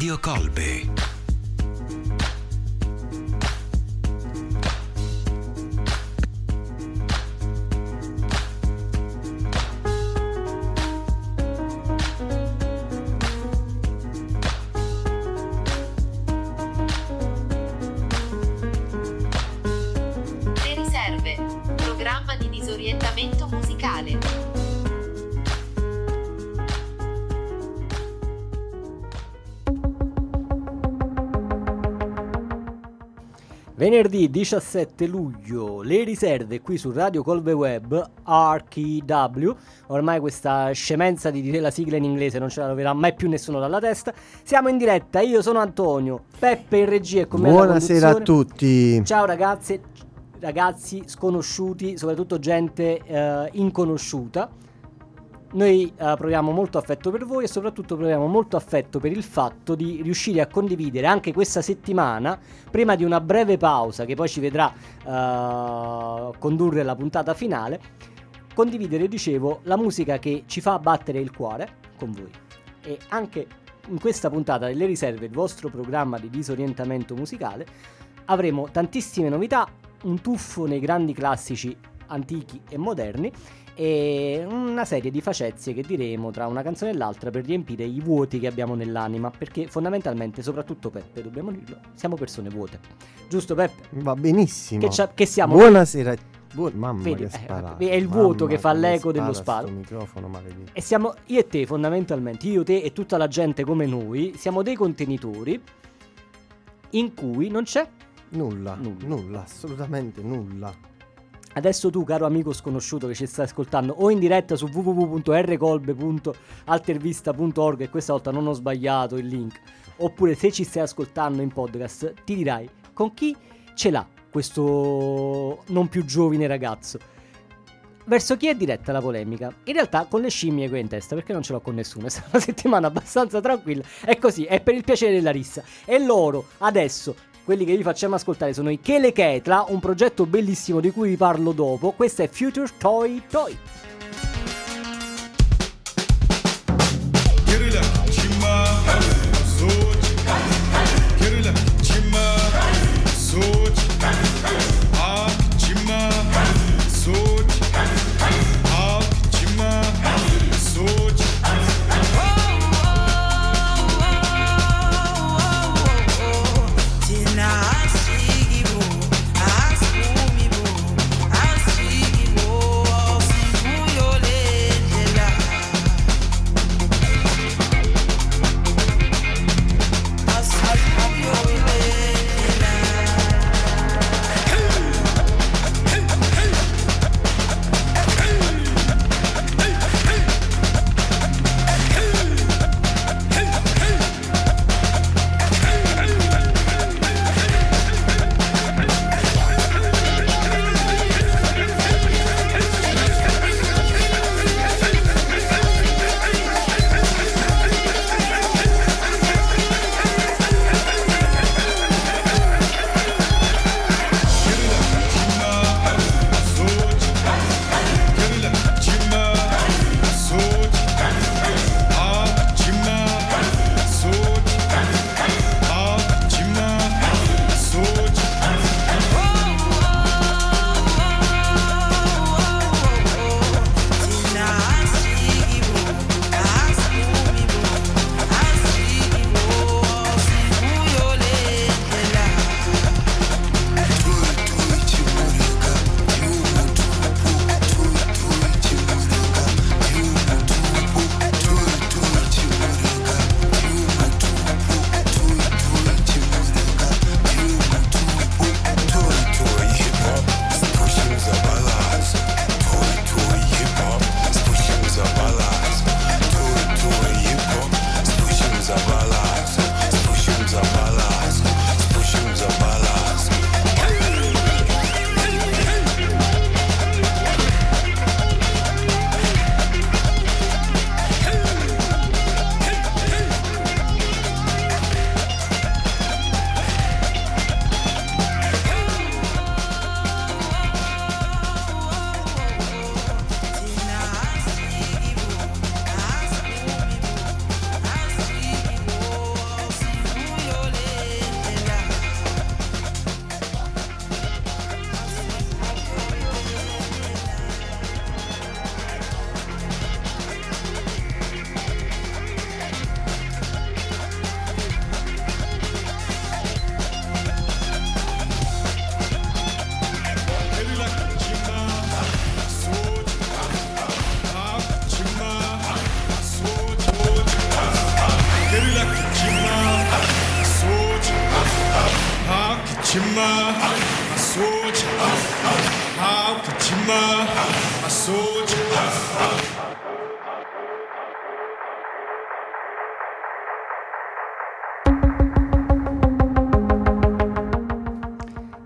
Radio Colbe. Venerdì 17 luglio, le riserve qui su Radio Colve Web, RKW, ormai questa scemenza di dire la sigla in inglese non ce la troverà mai più nessuno dalla testa. Siamo in diretta, io sono Antonio, Peppe in regia e con me Buonasera a tutti. Ciao ragazze, ragazzi sconosciuti, soprattutto gente eh, inconosciuta. Noi eh, proviamo molto affetto per voi e soprattutto proviamo molto affetto per il fatto di riuscire a condividere anche questa settimana, prima di una breve pausa che poi ci vedrà eh, condurre la puntata finale, condividere, dicevo, la musica che ci fa battere il cuore con voi. E anche in questa puntata delle riserve, il vostro programma di disorientamento musicale, avremo tantissime novità, un tuffo nei grandi classici antichi e moderni e una serie di facezie che diremo tra una canzone e l'altra per riempire i vuoti che abbiamo nell'anima, perché fondamentalmente, soprattutto Peppe, dobbiamo dirlo, siamo persone vuote. Giusto Peppe? Va benissimo. Che, che siamo? Buonasera. Bu- mamma Vedi, che eh, spara. è il vuoto Mamma che fa l'eco dello sparo. maledetto. E siamo io e te fondamentalmente, io, te e tutta la gente come noi, siamo dei contenitori in cui non c'è Nulla, Nulla. nulla, assolutamente nulla. Adesso tu, caro amico sconosciuto che ci stai ascoltando, o in diretta su www.rcolbe.altervista.org, e questa volta non ho sbagliato il link, oppure se ci stai ascoltando in podcast, ti dirai con chi ce l'ha questo non più giovane ragazzo. Verso chi è diretta la polemica? In realtà con le scimmie ho in testa, perché non ce l'ho con nessuno. È stata una settimana abbastanza tranquilla. È così, è per il piacere della rissa. E loro, adesso, quelli che vi facciamo ascoltare sono i Kele Ketla, un progetto bellissimo di cui vi parlo dopo. Questo è Future Toy Toy.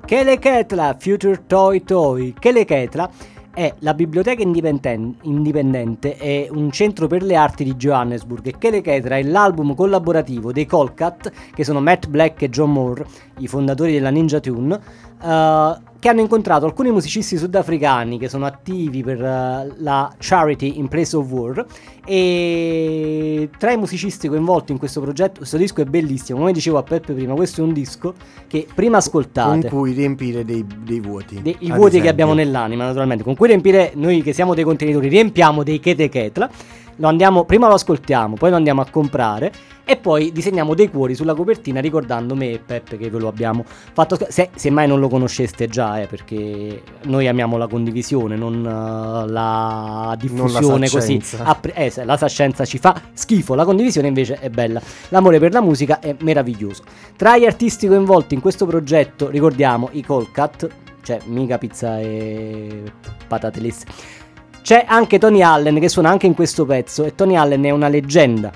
Keleketla Future Toy Toy. Keleketla è la biblioteca indipenden- indipendente e un centro per le arti di Johannesburg e Keleketla è l'album collaborativo dei Colcat, che sono Matt Black e John Moore, i fondatori della Ninja Tune, eh, che hanno incontrato alcuni musicisti sudafricani che sono attivi per eh, la Charity in Place of War e tra i musicisti coinvolti in questo progetto, questo disco è bellissimo, come dicevo a Peppe prima, questo è un disco che prima ascoltate Con cui riempire dei, dei vuoti. de- i vuoti che esempio. abbiamo nell'anima, naturalmente, con cui riempire noi che siamo dei contenitori, riempiamo dei chete ketla. Lo andiamo, prima lo ascoltiamo, poi lo andiamo a comprare e poi disegniamo dei cuori sulla copertina ricordando me e Peppe che ve lo abbiamo fatto. Se, se mai non lo conosceste già, eh, perché noi amiamo la condivisione, non eh, la diffusione così. saccenza. a pre- eh, la sascenza ci fa schifo, la condivisione invece è bella. L'amore per la musica è meraviglioso. Tra gli artisti coinvolti in questo progetto ricordiamo i Colcat, cioè mica pizza e patate lesse. C'è anche Tony Allen che suona anche in questo pezzo e Tony Allen è una leggenda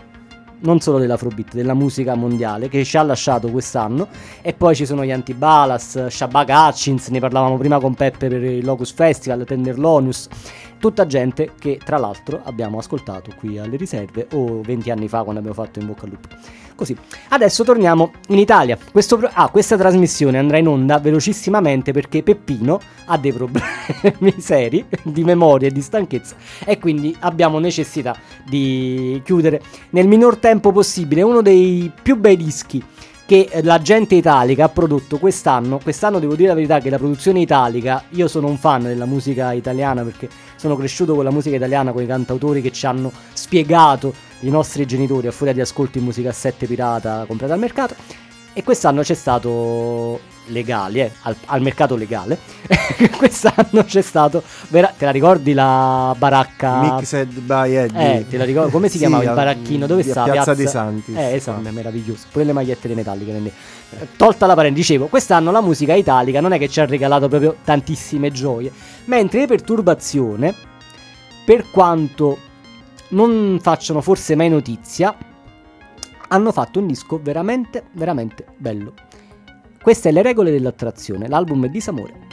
non solo dell'Afrobeat, della musica mondiale che ci ha lasciato quest'anno. E poi ci sono gli Antibalas, Shabak Hutchins, ne parlavamo prima con Peppe per il Locus Festival, Tenderlonius, tutta gente che tra l'altro abbiamo ascoltato qui alle riserve o 20 anni fa quando abbiamo fatto in bocca al lupo. Così, adesso torniamo in Italia. Pro- ah, questa trasmissione andrà in onda velocissimamente perché Peppino ha dei problemi seri di memoria e di stanchezza e quindi abbiamo necessità di chiudere nel minor tempo possibile uno dei più bei dischi che la gente italica ha prodotto quest'anno. Quest'anno devo dire la verità che la produzione italica, io sono un fan della musica italiana perché sono cresciuto con la musica italiana, con i cantautori che ci hanno spiegato i nostri genitori a furia di ascolti in musicassette pirata comprata al mercato. E quest'anno c'è stato legali, eh, al, al mercato legale. quest'anno c'è stato, vera- te la ricordi la baracca? Mixed by Eddie. Eh, te la ricordo, come si Sì, chiamava il baracchino? Dove sta? Piazza dei Santi. Eh, esatto, è meraviglioso. Pure le magliette metalliche. quindi, eh, Tolta la parentesi, dicevo, quest'anno la musica italica non è che ci ha regalato proprio tantissime gioie, mentre le perturbazione, per quanto non facciano forse mai notizia, hanno fatto un disco veramente, veramente bello. Queste le regole dell'attrazione, l'album è Disamore.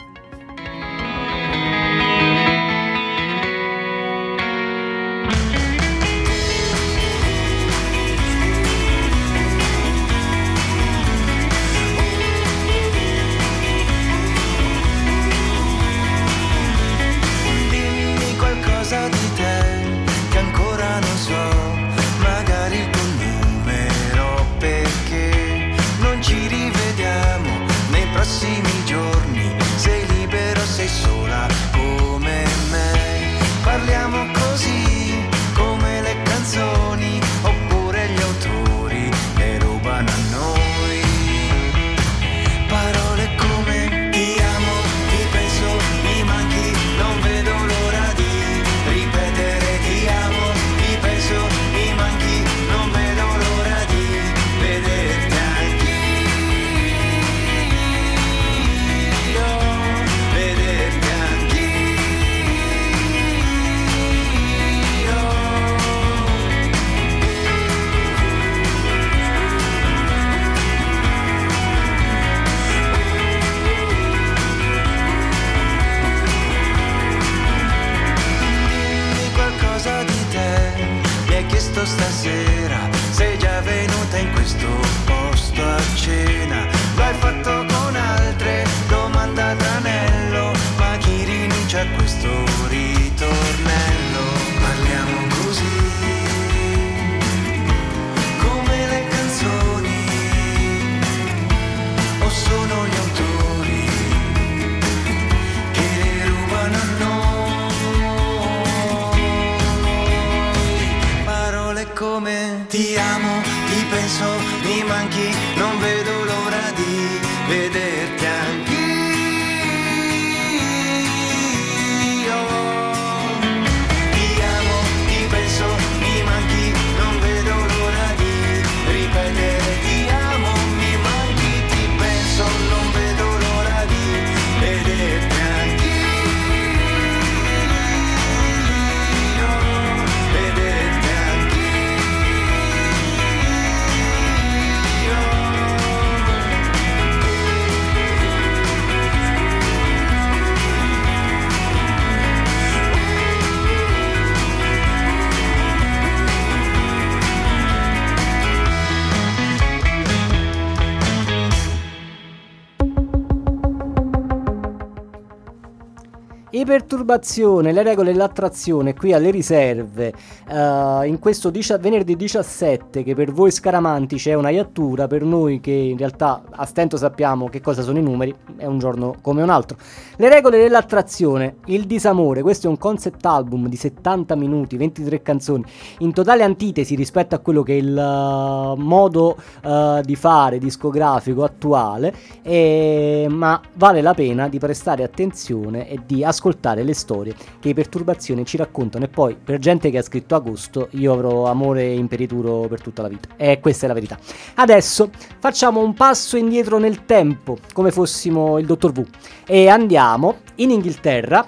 Perturbazione, le regole dell'attrazione qui alle riserve, eh, in questo dicia- venerdì 17 che per voi scaramantici è una iattura, per noi che in realtà a stento sappiamo che cosa sono i numeri, è un giorno come un altro. Le regole dell'attrazione, il disamore, questo è un concept album di 70 minuti, 23 canzoni, in totale antitesi rispetto a quello che è il uh, modo uh, di fare discografico attuale, e, ma vale la pena di prestare attenzione e di ascoltare le storie che i perturbazioni ci raccontano e poi per gente che ha scritto agosto io avrò amore imperituro per tutta la vita e questa è la verità. Adesso facciamo un passo indietro nel tempo come fossimo il dottor V e andiamo in Inghilterra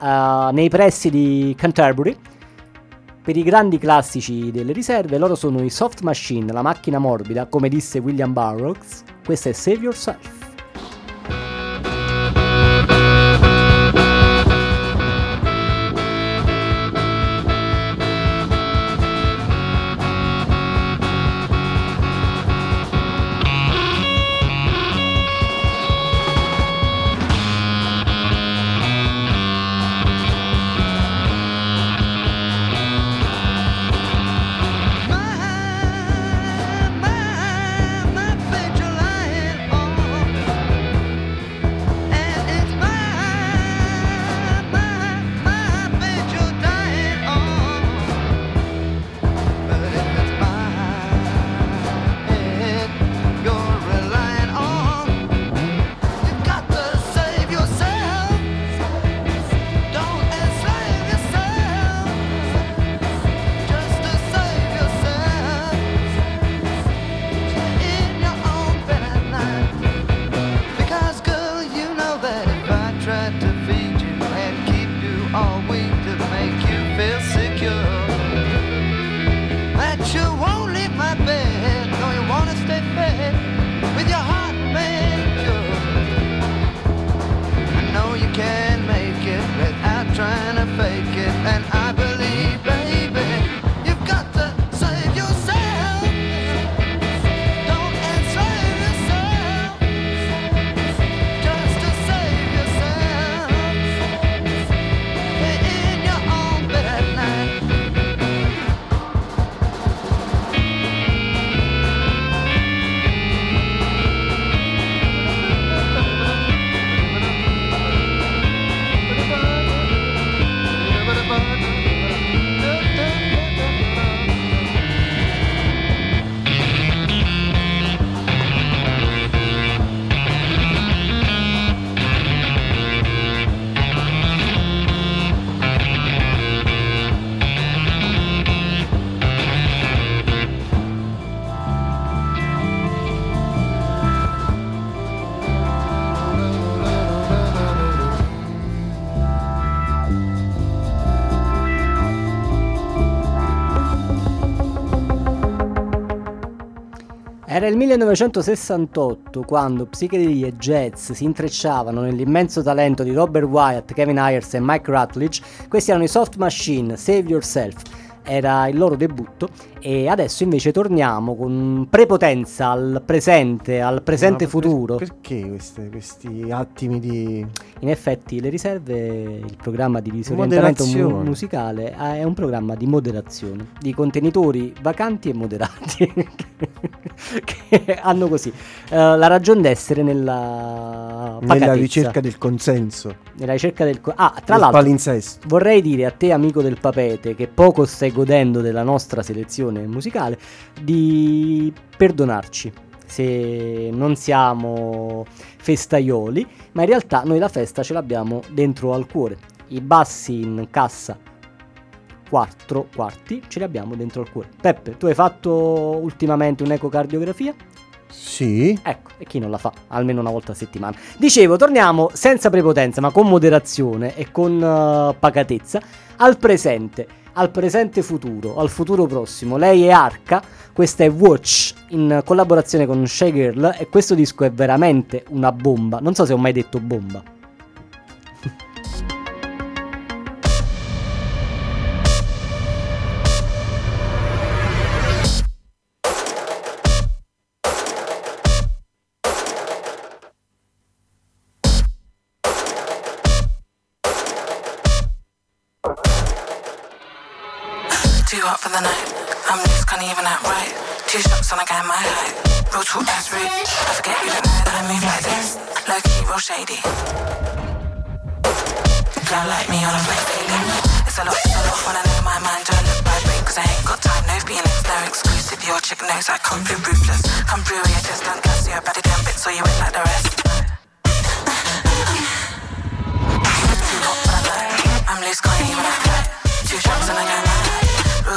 uh, nei pressi di Canterbury per i grandi classici delle riserve, loro sono i Soft Machine, la macchina morbida, come disse William Burroughs. Questo è Save Yourself. Era il 1968 quando psichedelia e jazz si intrecciavano nell'immenso talento di Robert Wyatt, Kevin Ayers e Mike Rutledge. Questi erano i Soft Machine, Save Yourself. Era il loro debutto e adesso invece torniamo con prepotenza al presente, al presente per- futuro. Perché queste- questi attimi di... In effetti le riserve, il programma di disorientamento mu- musicale eh, è un programma di moderazione, di contenitori vacanti e moderati che hanno così eh, la ragione d'essere nella nella pacatezza, ricerca del consenso, nella ricerca del co- Ah, tra l'altro palinsesto. vorrei dire a te amico del papete che poco stai godendo della nostra selezione musicale di perdonarci se non siamo festaioli, ma in realtà noi la festa ce l'abbiamo dentro al cuore. I bassi in cassa quattro quarti ce li abbiamo dentro al cuore. Peppe, tu hai fatto ultimamente un'ecocardiografia? Sì, Ecco, e chi non la fa? Almeno una volta a settimana. Dicevo, torniamo senza prepotenza, ma con moderazione e con eh, pacatezza al presente, al presente futuro, al futuro prossimo. Lei è Arca, questa è Watch in collaborazione con Shy Girl e questo disco è veramente una bomba. Non so se ho mai detto bomba. Two and I got my height. Talk, that's rude. I forget you know that I move like this. Key, real shady. Girl like me on a flex feeling. It's a lot, it's a lot when I know my mind don't look bad, babe. Cause I ain't got time, no feelings, no exclusive. Your chick knows I come through ruthless. Come through, yeah, just done gas, yeah, body damn bit, so you ain't like the rest. I'm loose, can't even. Two shots and I got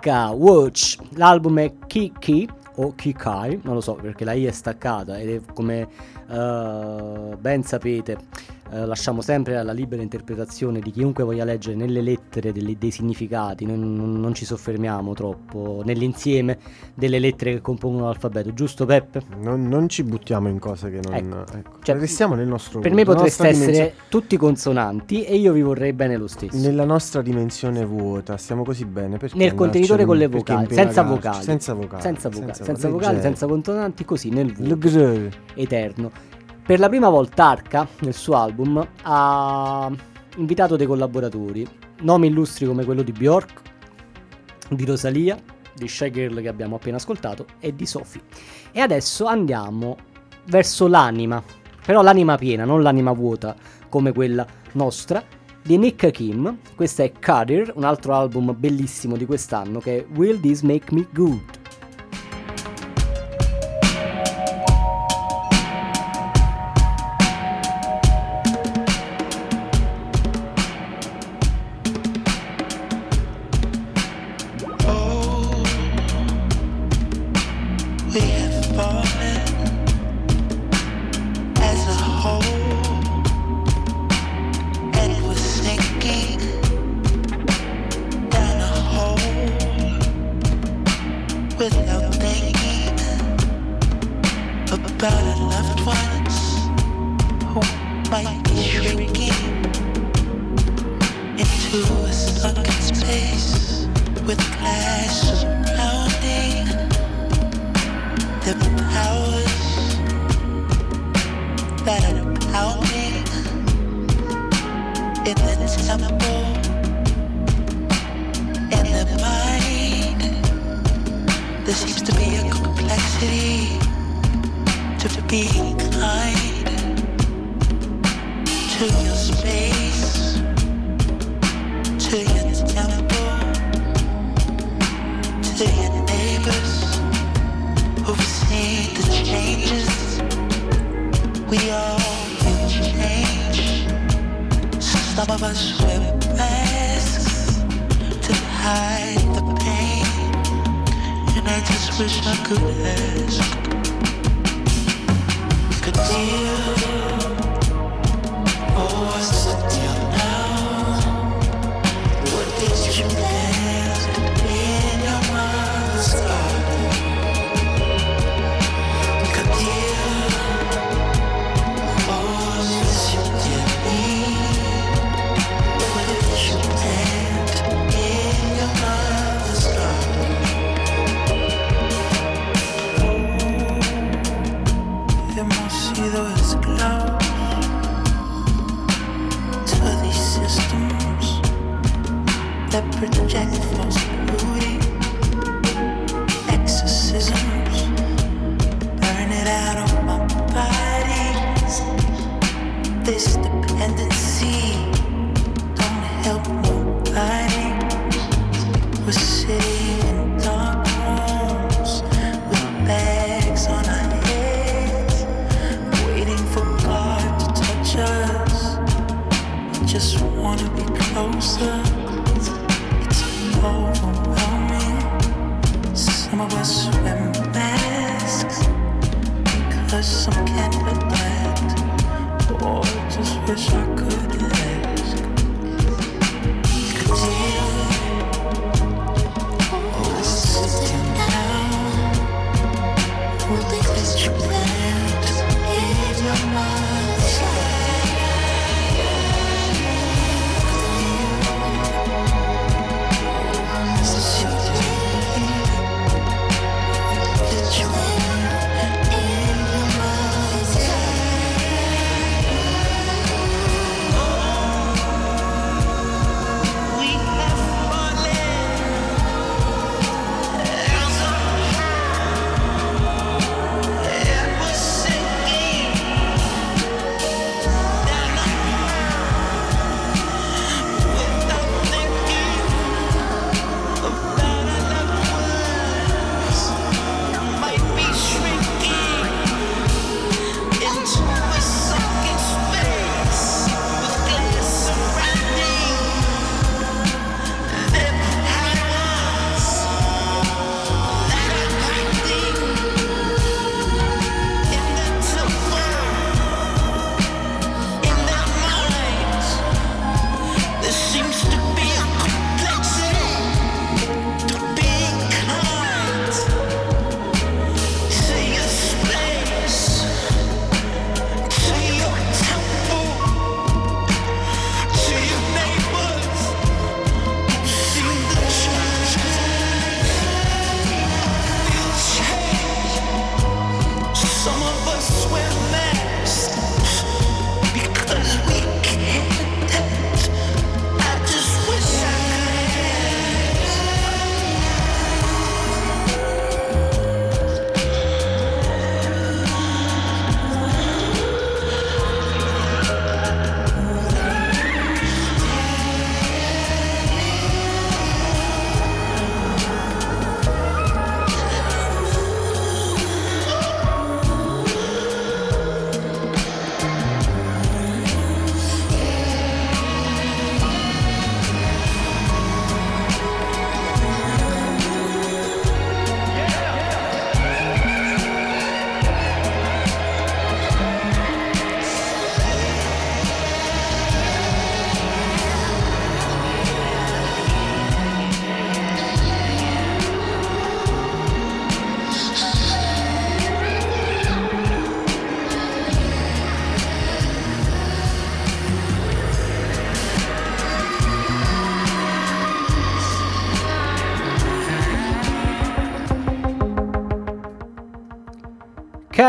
Arca Watch, l'album è Kiki o Kikai, non lo so perché la I è staccata ed è come eh, ben sapete eh, lasciamo sempre alla libera interpretazione di chiunque voglia leggere nelle lettere delle- dei significati, non, non- non ci soffermiamo troppo nell'insieme delle lettere che compongono l'alfabeto, giusto Peppe? Non, non ci buttiamo in cose che non... Ecco. ecco. Cioè, Restiamo nel nostro... Per me potreste essere dimensione- tutti consonanti e io vi vorrei bene lo stesso. Nella nostra dimensione vuota, stiamo così bene. Perché nel contenitore con le vocali, senza vocali, Senza vocali. senza vocali, senza, vocali, vocali, senza consonanti, così nel vuoto eterno. Per la prima volta Arca, nel suo album, ha invitato dei collaboratori, nomi illustri come quello di Bjork, di Rosalia, di Shy Girl che abbiamo appena ascoltato e di Sophie. E adesso andiamo verso l'anima, però l'anima piena, non l'anima vuota come quella nostra, di Nick Kim. Questo è Kadir, un altro album bellissimo di quest'anno che è Will This Make Me Good? We all can change. Some of us wear masks to hide the pain. And I just wish I could ask. Could you? Oh, what's deal project force.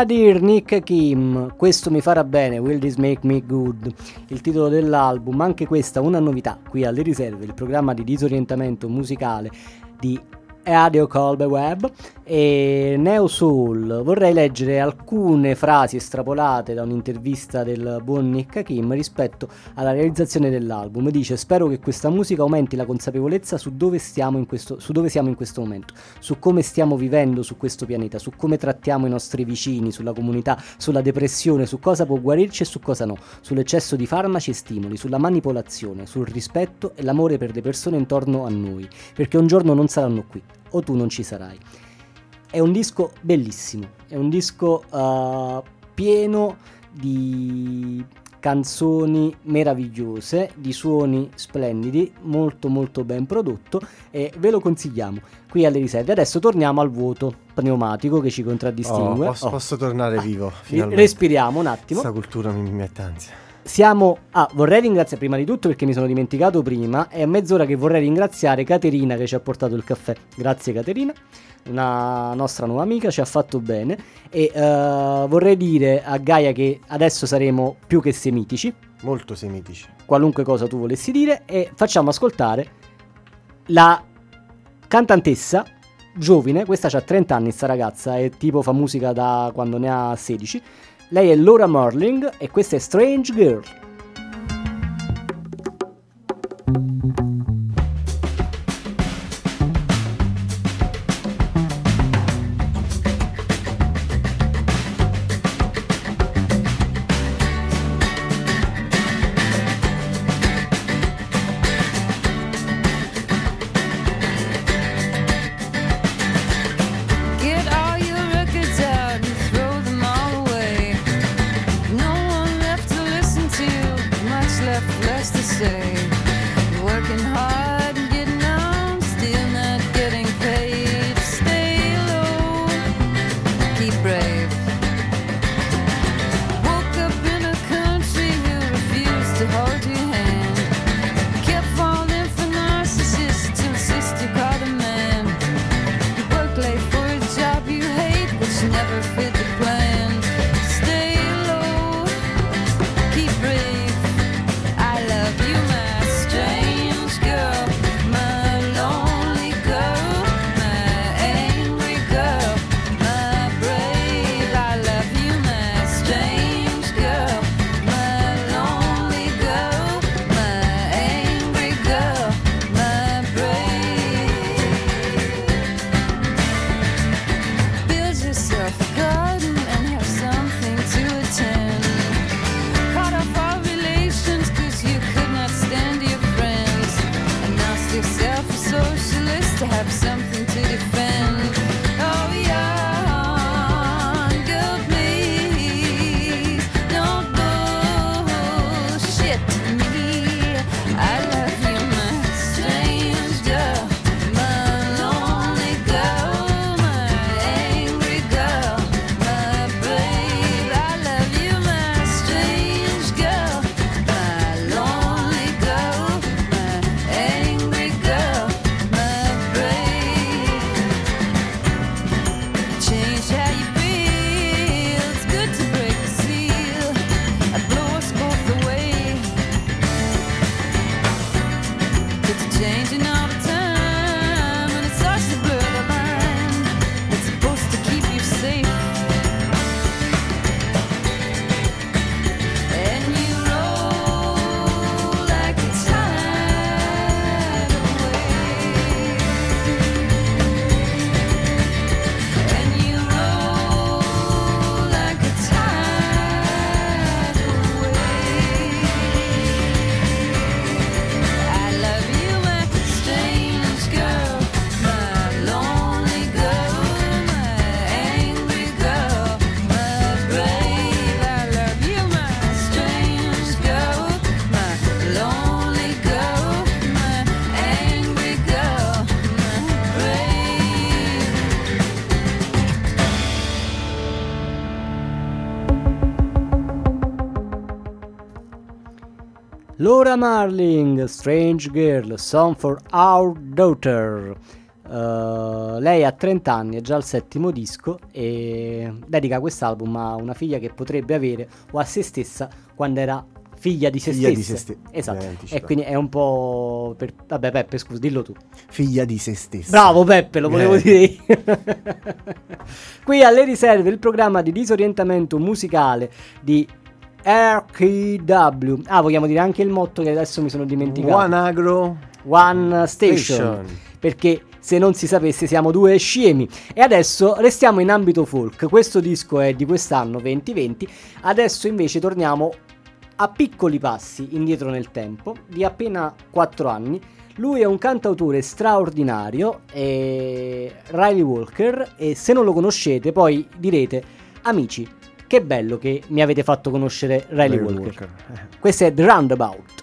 Kadir Nick Kim, questo mi farà bene, Will This Make Me Good, il titolo dell'album, anche questa una novità qui alle riserve, il programma di disorientamento musicale di Radio Colbe Web e Neo Soul. Vorrei leggere alcune frasi estrapolate da un'intervista del buon Nick Kim rispetto alla realizzazione dell'album. Dice: Spero che questa musica aumenti la consapevolezza su dove, questo, su dove siamo in questo momento, su come stiamo vivendo su questo pianeta, su come trattiamo i nostri vicini, sulla comunità, sulla depressione, su cosa può guarirci e su cosa no, sull'eccesso di farmaci e stimoli, sulla manipolazione, sul rispetto e l'amore per le persone intorno a noi, perché un giorno non saranno qui o tu non ci sarai. È un disco bellissimo, è un disco uh, pieno di canzoni meravigliose, di suoni splendidi, molto molto ben prodotto e ve lo consigliamo qui alle riserve. Adesso torniamo al vuoto pneumatico che ci contraddistingue. Oh, posso, Oh. posso tornare vivo, Ri- finalmente. Respiriamo un attimo. Questa cultura mi, mi mette ansia. Siamo. Ah, vorrei ringraziare prima di tutto perché mi sono dimenticato prima. È a mezz'ora che vorrei ringraziare Caterina che ci ha portato il caffè. Grazie, Caterina. Una nostra nuova amica ci ha fatto bene. E eh, vorrei dire a Gaia che adesso saremo più che semitici. Molto semitici. Qualunque cosa tu volessi dire. E facciamo ascoltare la cantantessa giovane. Questa ha 30 anni, sta ragazza. E tipo fa musica da quando ne ha 16. Lei è Laura Marling e questa è Strange Girl. Laura Marling, Strange Girl, Song for Our Daughter. Uh, lei ha 30 anni, è già al settimo disco e dedica quest'album a una figlia che potrebbe avere o a se stessa quando era figlia di se Figlia di stessa. se ste- Esatto. E quindi è un po' per... Vabbè Peppe, scusa, dillo tu. Figlia di se stessa. Bravo Peppe, lo volevo Eh. dire. Qui alle riserve il programma di disorientamento musicale di RKW. Ah, vogliamo dire anche il motto che adesso mi sono dimenticato. One Agro One Station. Station. Perché se non si sapesse siamo due scemi. E adesso restiamo in ambito folk. Questo disco è di quest'anno 2020. Adesso invece torniamo a piccoli passi indietro nel tempo, di appena 4 anni. Lui è un cantautore straordinario, Riley Walker e se non lo conoscete poi direte amici, che bello che mi avete fatto conoscere Riley, Walker. Walker. Questo è The Roundabout.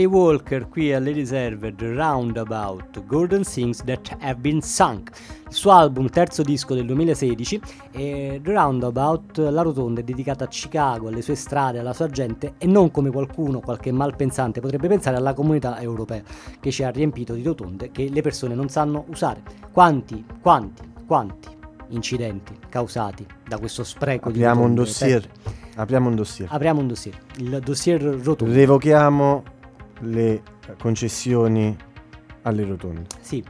Riley Walker qui alle riserve The Roundabout Golden Things That Have Been Sunk il suo album terzo disco del 2016 e The Roundabout la rotonda è dedicata a Chicago alle sue strade alla sua gente e non come qualcuno qualche malpensante potrebbe pensare alla comunità europea che ci ha riempito di rotonde che le persone non sanno usare quanti quanti quanti incidenti causati da questo spreco Apriamo un di rotonde dossier. Peppe. Apriamo un dossier. apriamo un dossier il dossier rotondo Revochiamo le concessioni alle rotonde. Sì,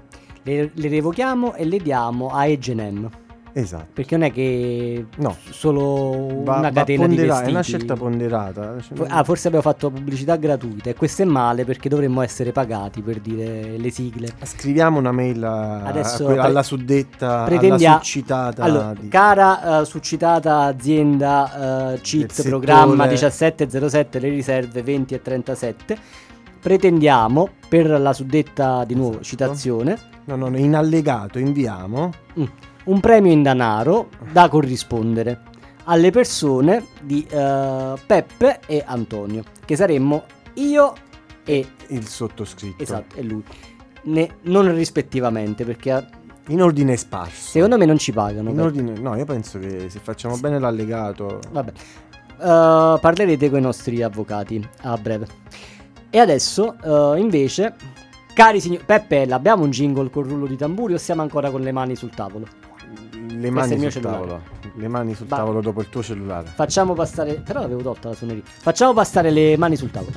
le, le revochiamo e le diamo a H&M Esatto. perché non è che No. solo Va- una catena di vestiti. È una scelta ponderata. Ah, forse abbiamo fatto pubblicità gratuita e questo è male perché dovremmo essere pagati per dire le sigle. Scriviamo una mail a- Adesso a que- alla suddetta, pretendia- alla succitata. Allora, di- cara eh, succitata azienda eh, Del CIT settore- programma 1707 le riserve 20 e 37 pretendiamo per la suddetta di nuovo Esatto. citazione No, no, in allegato inviamo mm, un premio in denaro da corrispondere alle persone di eh, Peppe e Antonio, che saremmo io e, il sottoscritto. esatto, e lui, Ne- non rispettivamente, perché In ordine sparso. secondo me non ci pagano. Ordine... No, io penso che se facciamo bene l'allegato... Vabbè, Eh, parlerete con i nostri avvocati a breve. E adesso, eh, invece, cari signori, Peppe, abbiamo un jingle col rullo di tamburi o siamo ancora con le mani sul tavolo? Le mani sul cellulare. tavolo. Le mani sul Va- tavolo dopo il tuo cellulare. Facciamo passare. Però l'avevo tolta la suoneria. Facciamo passare le mani sul tavolo.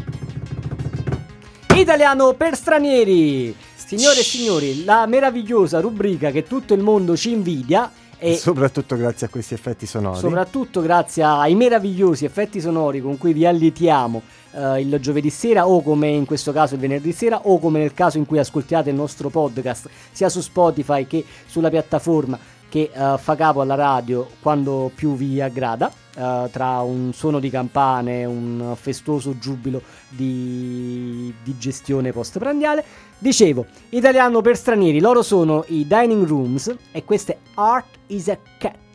Italiano per stranieri! Signore e signori, la meravigliosa rubrica che tutto il mondo ci invidia e Soprattutto grazie a questi effetti sonori. soprattutto grazie ai meravigliosi effetti sonori con cui vi allietiamo eh, il giovedì sera o come in questo caso il venerdì sera o come nel caso in cui ascoltiate il nostro podcast sia su Spotify che sulla piattaforma che eh, fa capo alla radio quando più vi aggrada eh, tra un suono di campane un festoso giubilo di, di gestione postprandiale. Dicevo italiano per stranieri loro sono i dining rooms e questa è Art is a Cat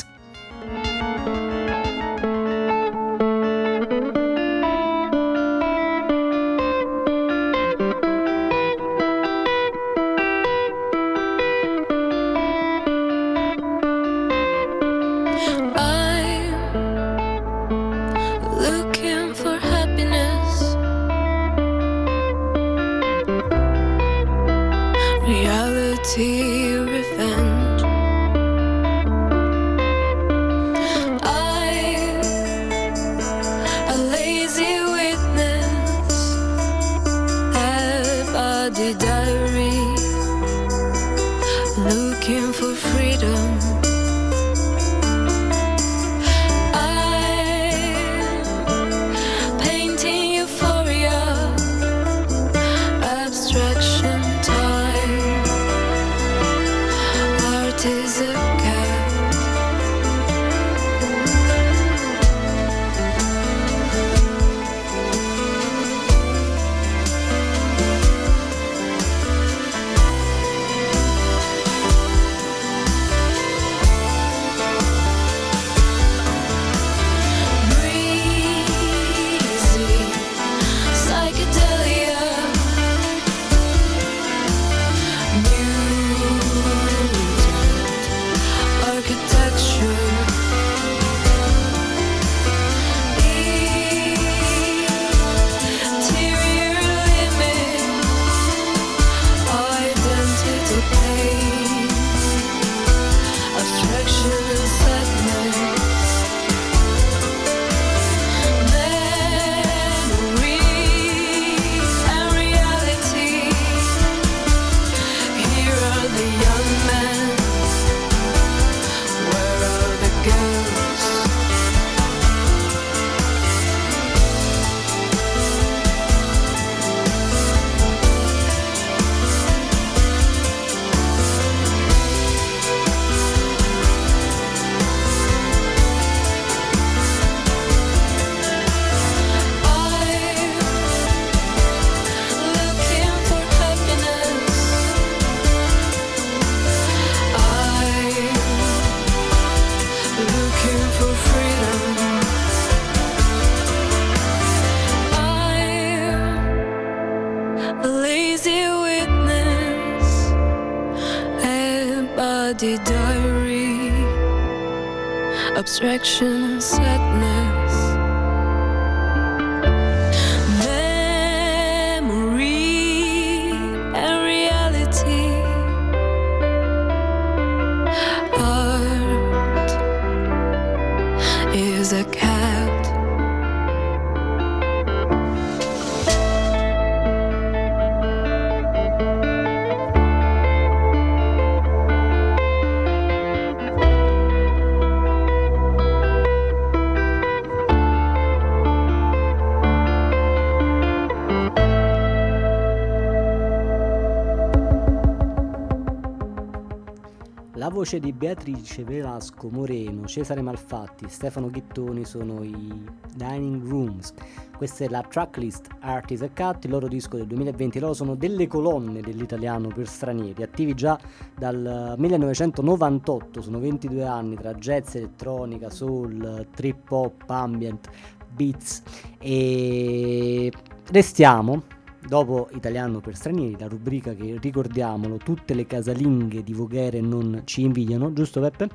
La voce di Beatrice Velasco Moreno, Cesare Malfatti, Stefano Ghittoni sono i Dining Rooms. Questa è la tracklist Artis e Cat, il loro disco del 2020. Loro sono delle colonne dell'italiano per stranieri, attivi già dal 1998, sono 22 anni tra jazz, elettronica, soul, trip hop, ambient, beats e restiamo dopo Italiano per stranieri, la rubrica che ricordiamolo, tutte le casalinghe di Voghera non ci invidiano, giusto Peppe?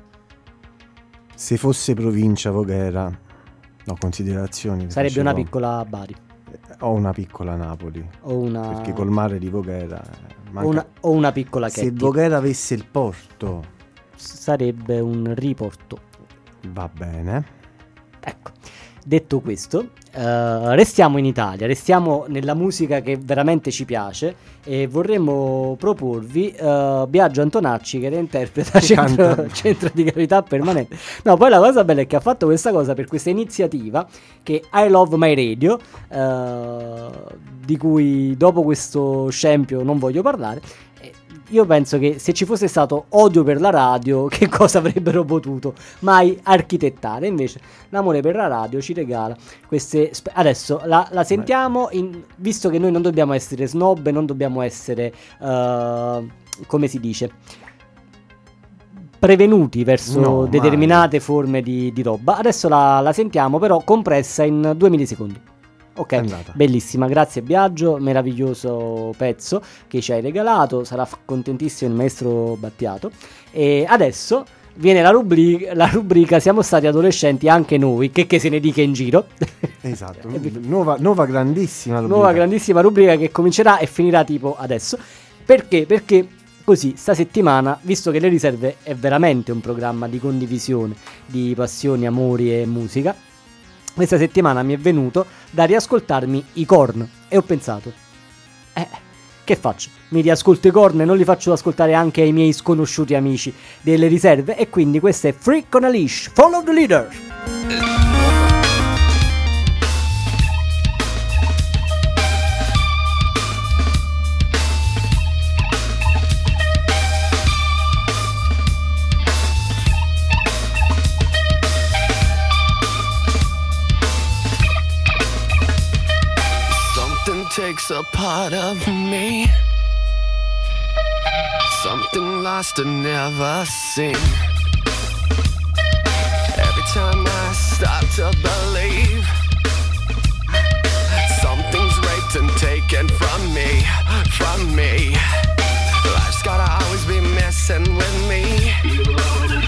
Se fosse provincia Voghera, no, considerazioni. Sarebbe una piccola Bari O una piccola Napoli. o una, Perché col mare di Voghera. eh, o manca- una, o una piccola Se Chetti. Voghera avesse il porto, Sarebbe un riporto. va bene. Ecco, detto questo, eh, restiamo in Italia, restiamo nella musica che veramente ci piace e vorremmo proporvi eh, Biagio Antonacci che reinterpreta centro, centro di gravità permanente. No, poi la cosa bella è che ha fatto questa cosa per questa iniziativa che I Love My Radio, eh, di cui dopo questo scempio non voglio parlare. Io penso che se ci fosse stato odio per la radio, che cosa avrebbero potuto mai architettare? Invece, l'amore per la radio ci regala queste. spe- Adesso la, la sentiamo, in- visto che noi non dobbiamo essere snob, non dobbiamo essere. eh, come si dice? Prevenuti verso No, mai. determinate forme di, di roba. Adesso la, la sentiamo, però compressa in due millisecondi. Ok, andata. bellissima, grazie Biagio, meraviglioso pezzo che ci hai regalato, sarà contentissimo il maestro Battiato. E adesso viene la rubrica, la rubrica Siamo stati adolescenti anche noi, che, che se ne dica in giro. Esatto. Nuova, nuova grandissima rubrica. Nuova grandissima rubrica che comincerà e finirà tipo adesso. Perché? Perché così sta settimana, visto che Le Riserve è veramente un programma di condivisione di passioni, amori e musica, questa settimana mi è venuto da riascoltarmi i corn e ho pensato, eh, che faccio? Mi riascolto i corn e non li faccio ascoltare anche ai miei sconosciuti amici delle riserve e quindi questo è Freak on a Leash, Follow the Leader. Takes a part of me. Something lost and never seen. Every time I start to believe something's raped and taken from me, from me. Life's gotta always be messing with me.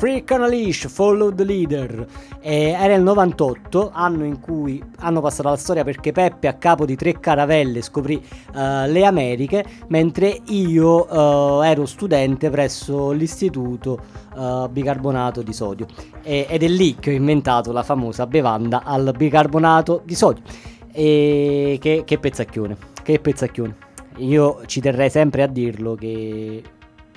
Freak on a Leash, Follow the Leader. E era il 98, anno in cui hanno passato la storia perché Peppe a capo di tre caravelle scoprì eh, le Americhe, mentre io eh, ero studente presso l'istituto eh, bicarbonato di sodio. E- ed è lì che ho inventato la famosa bevanda al bicarbonato di sodio. E che, che pezzacchione, che pezzacchione. Io ci terrei sempre a dirlo che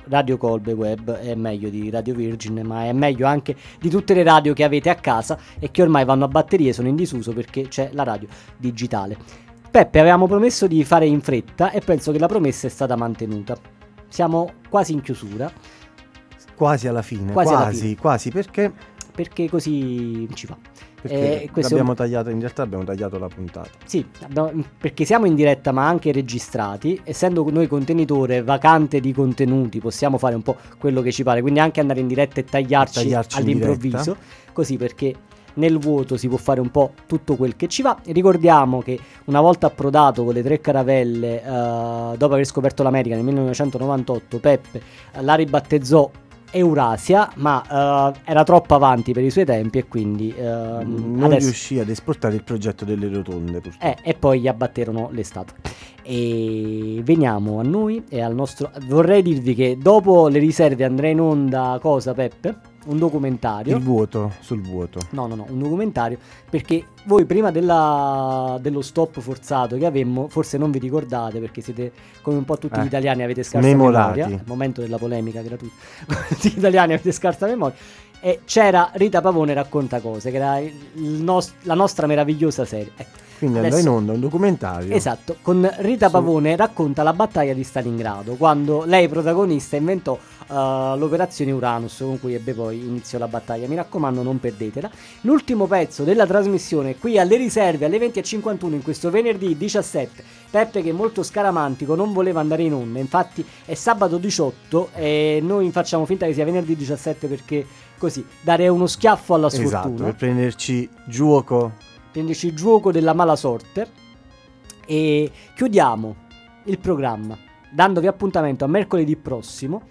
Radio Colbe Web è meglio di Radio Virgin, ma è meglio anche di tutte le radio che avete a casa e che ormai vanno a batterie e sono in disuso perché c'è la radio digitale. Peppe, avevamo promesso di fare in fretta e penso che la promessa è stata mantenuta. Siamo quasi in chiusura Quasi alla fine, Quasi quasi, alla quasi, fine. perché, perché così ci va. Perché Eh, è un- tagliato, in realtà abbiamo tagliato la puntata. Sì, abbiamo- perché siamo in diretta ma anche registrati, essendo noi contenitore vacante di contenuti, possiamo fare un po' quello che ci pare, quindi anche andare in diretta e tagliarci, Tagliarci all'improvviso, così perché nel vuoto si può fare un po' tutto quel che ci va. Ricordiamo che una volta approdato con le tre caravelle, eh, dopo aver scoperto l'America nel 1998, Peppe la ribattezzò Eurasia, ma eh, era troppo avanti per i suoi tempi e quindi eh, non adesso... riuscì ad esportare il progetto delle rotonde. Eh, e poi gli abbatterono le statue. E veniamo a noi e al nostro. Vorrei dirvi che dopo le riserve andrà in onda cosa, Peppe? Un documentario. Il vuoto, sul vuoto. No, no, no, un documentario perché voi prima della- dello stop forzato che avemmo, forse non vi ricordate perché siete come un po' tutti Eh, gli italiani avete scarsa memorati. memoria, al momento della polemica gratuita, tutti gli italiani avete scarsa memoria e c'era Rita Pavone racconta cose, che era nos- la nostra meravigliosa serie. Ecco. Quindi andrà in onda un documentario. Esatto, con Rita Pavone racconta la battaglia di Stalingrado, quando lei protagonista inventò eh, l'operazione Uranus con cui ebbe poi inizio la battaglia. Mi raccomando, non perdetela. L'ultimo pezzo della trasmissione qui alle riserve alle 20.51 in questo venerdì 17. Peppe che è molto scaramantico non voleva andare in onda, infatti è sabato 18 e noi facciamo finta che sia venerdì 17 perché così dare uno schiaffo alla Esatto, sfortuna per prenderci giuoco. Prenderci il gioco della mala sorte e chiudiamo il programma dandovi appuntamento a mercoledì prossimo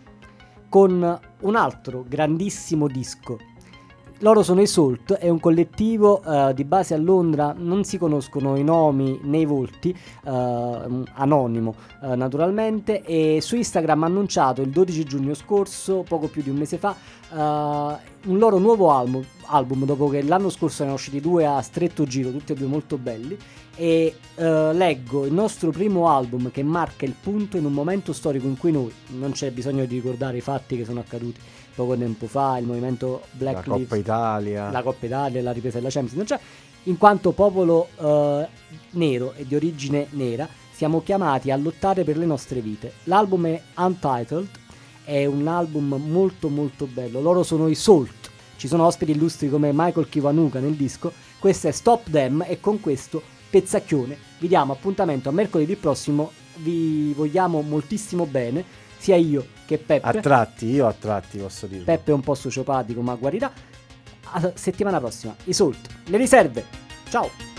con un altro grandissimo disco. Loro sono i Salt, è un collettivo eh, di base a Londra, non si conoscono i nomi né i volti, eh, anonimo eh, naturalmente, e su Instagram ha annunciato il 12 giugno scorso, poco più di un mese fa, un loro nuovo album, album dopo che l'anno scorso ne erano usciti due a stretto giro, tutti e due molto belli, e leggo il nostro primo album che marca il punto in un momento storico in cui noi, non c'è bisogno di ricordare i fatti che sono accaduti poco tempo fa, il movimento Black la Lives Coppa Italia. la Coppa Italia, la ripresa della Champions, c'è, in quanto popolo eh, nero e di origine nera, siamo chiamati a lottare per le nostre vite. L'album è Untitled, è un album molto molto bello, loro sono i Salt, ci sono ospiti illustri come Michael Kiwanuka nel disco, questo è Stop Them e con questo pezzacchione. Vi diamo appuntamento a mercoledì prossimo, vi vogliamo moltissimo bene, sia io che Peppe. A tratti, io a tratti posso dire. Peppe è un po' sociopatico, ma guarirà. A settimana prossima, i Salt, le riserve. Ciao!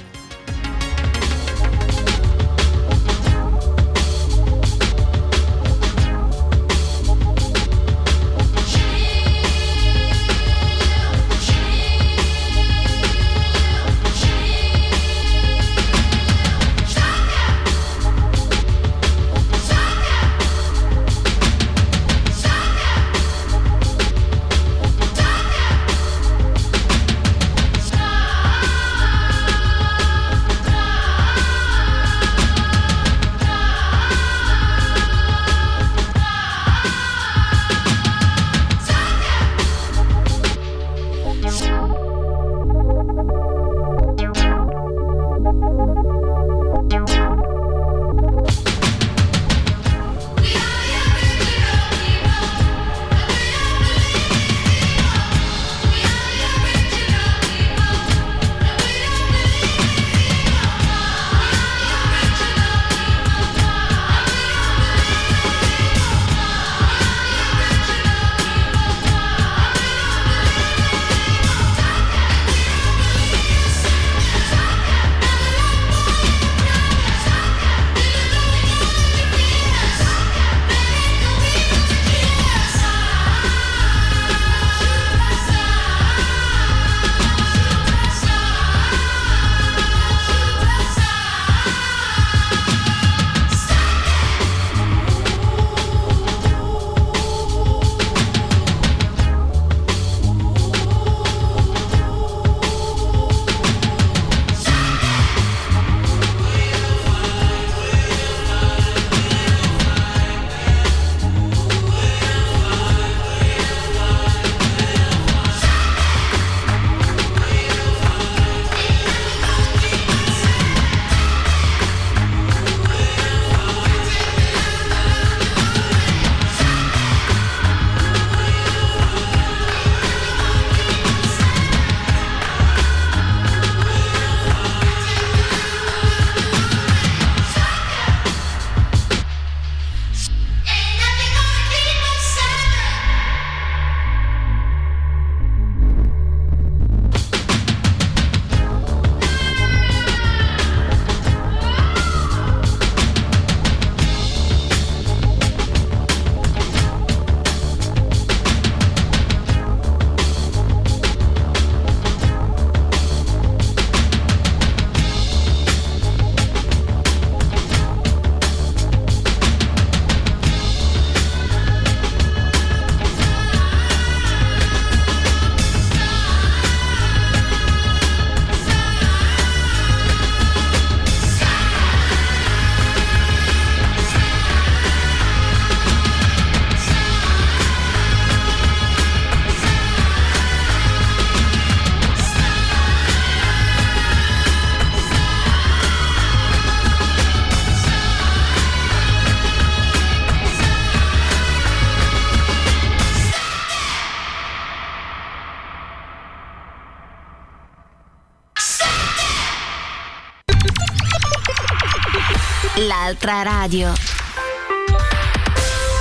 L'altra radio.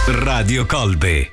Radio Colbe.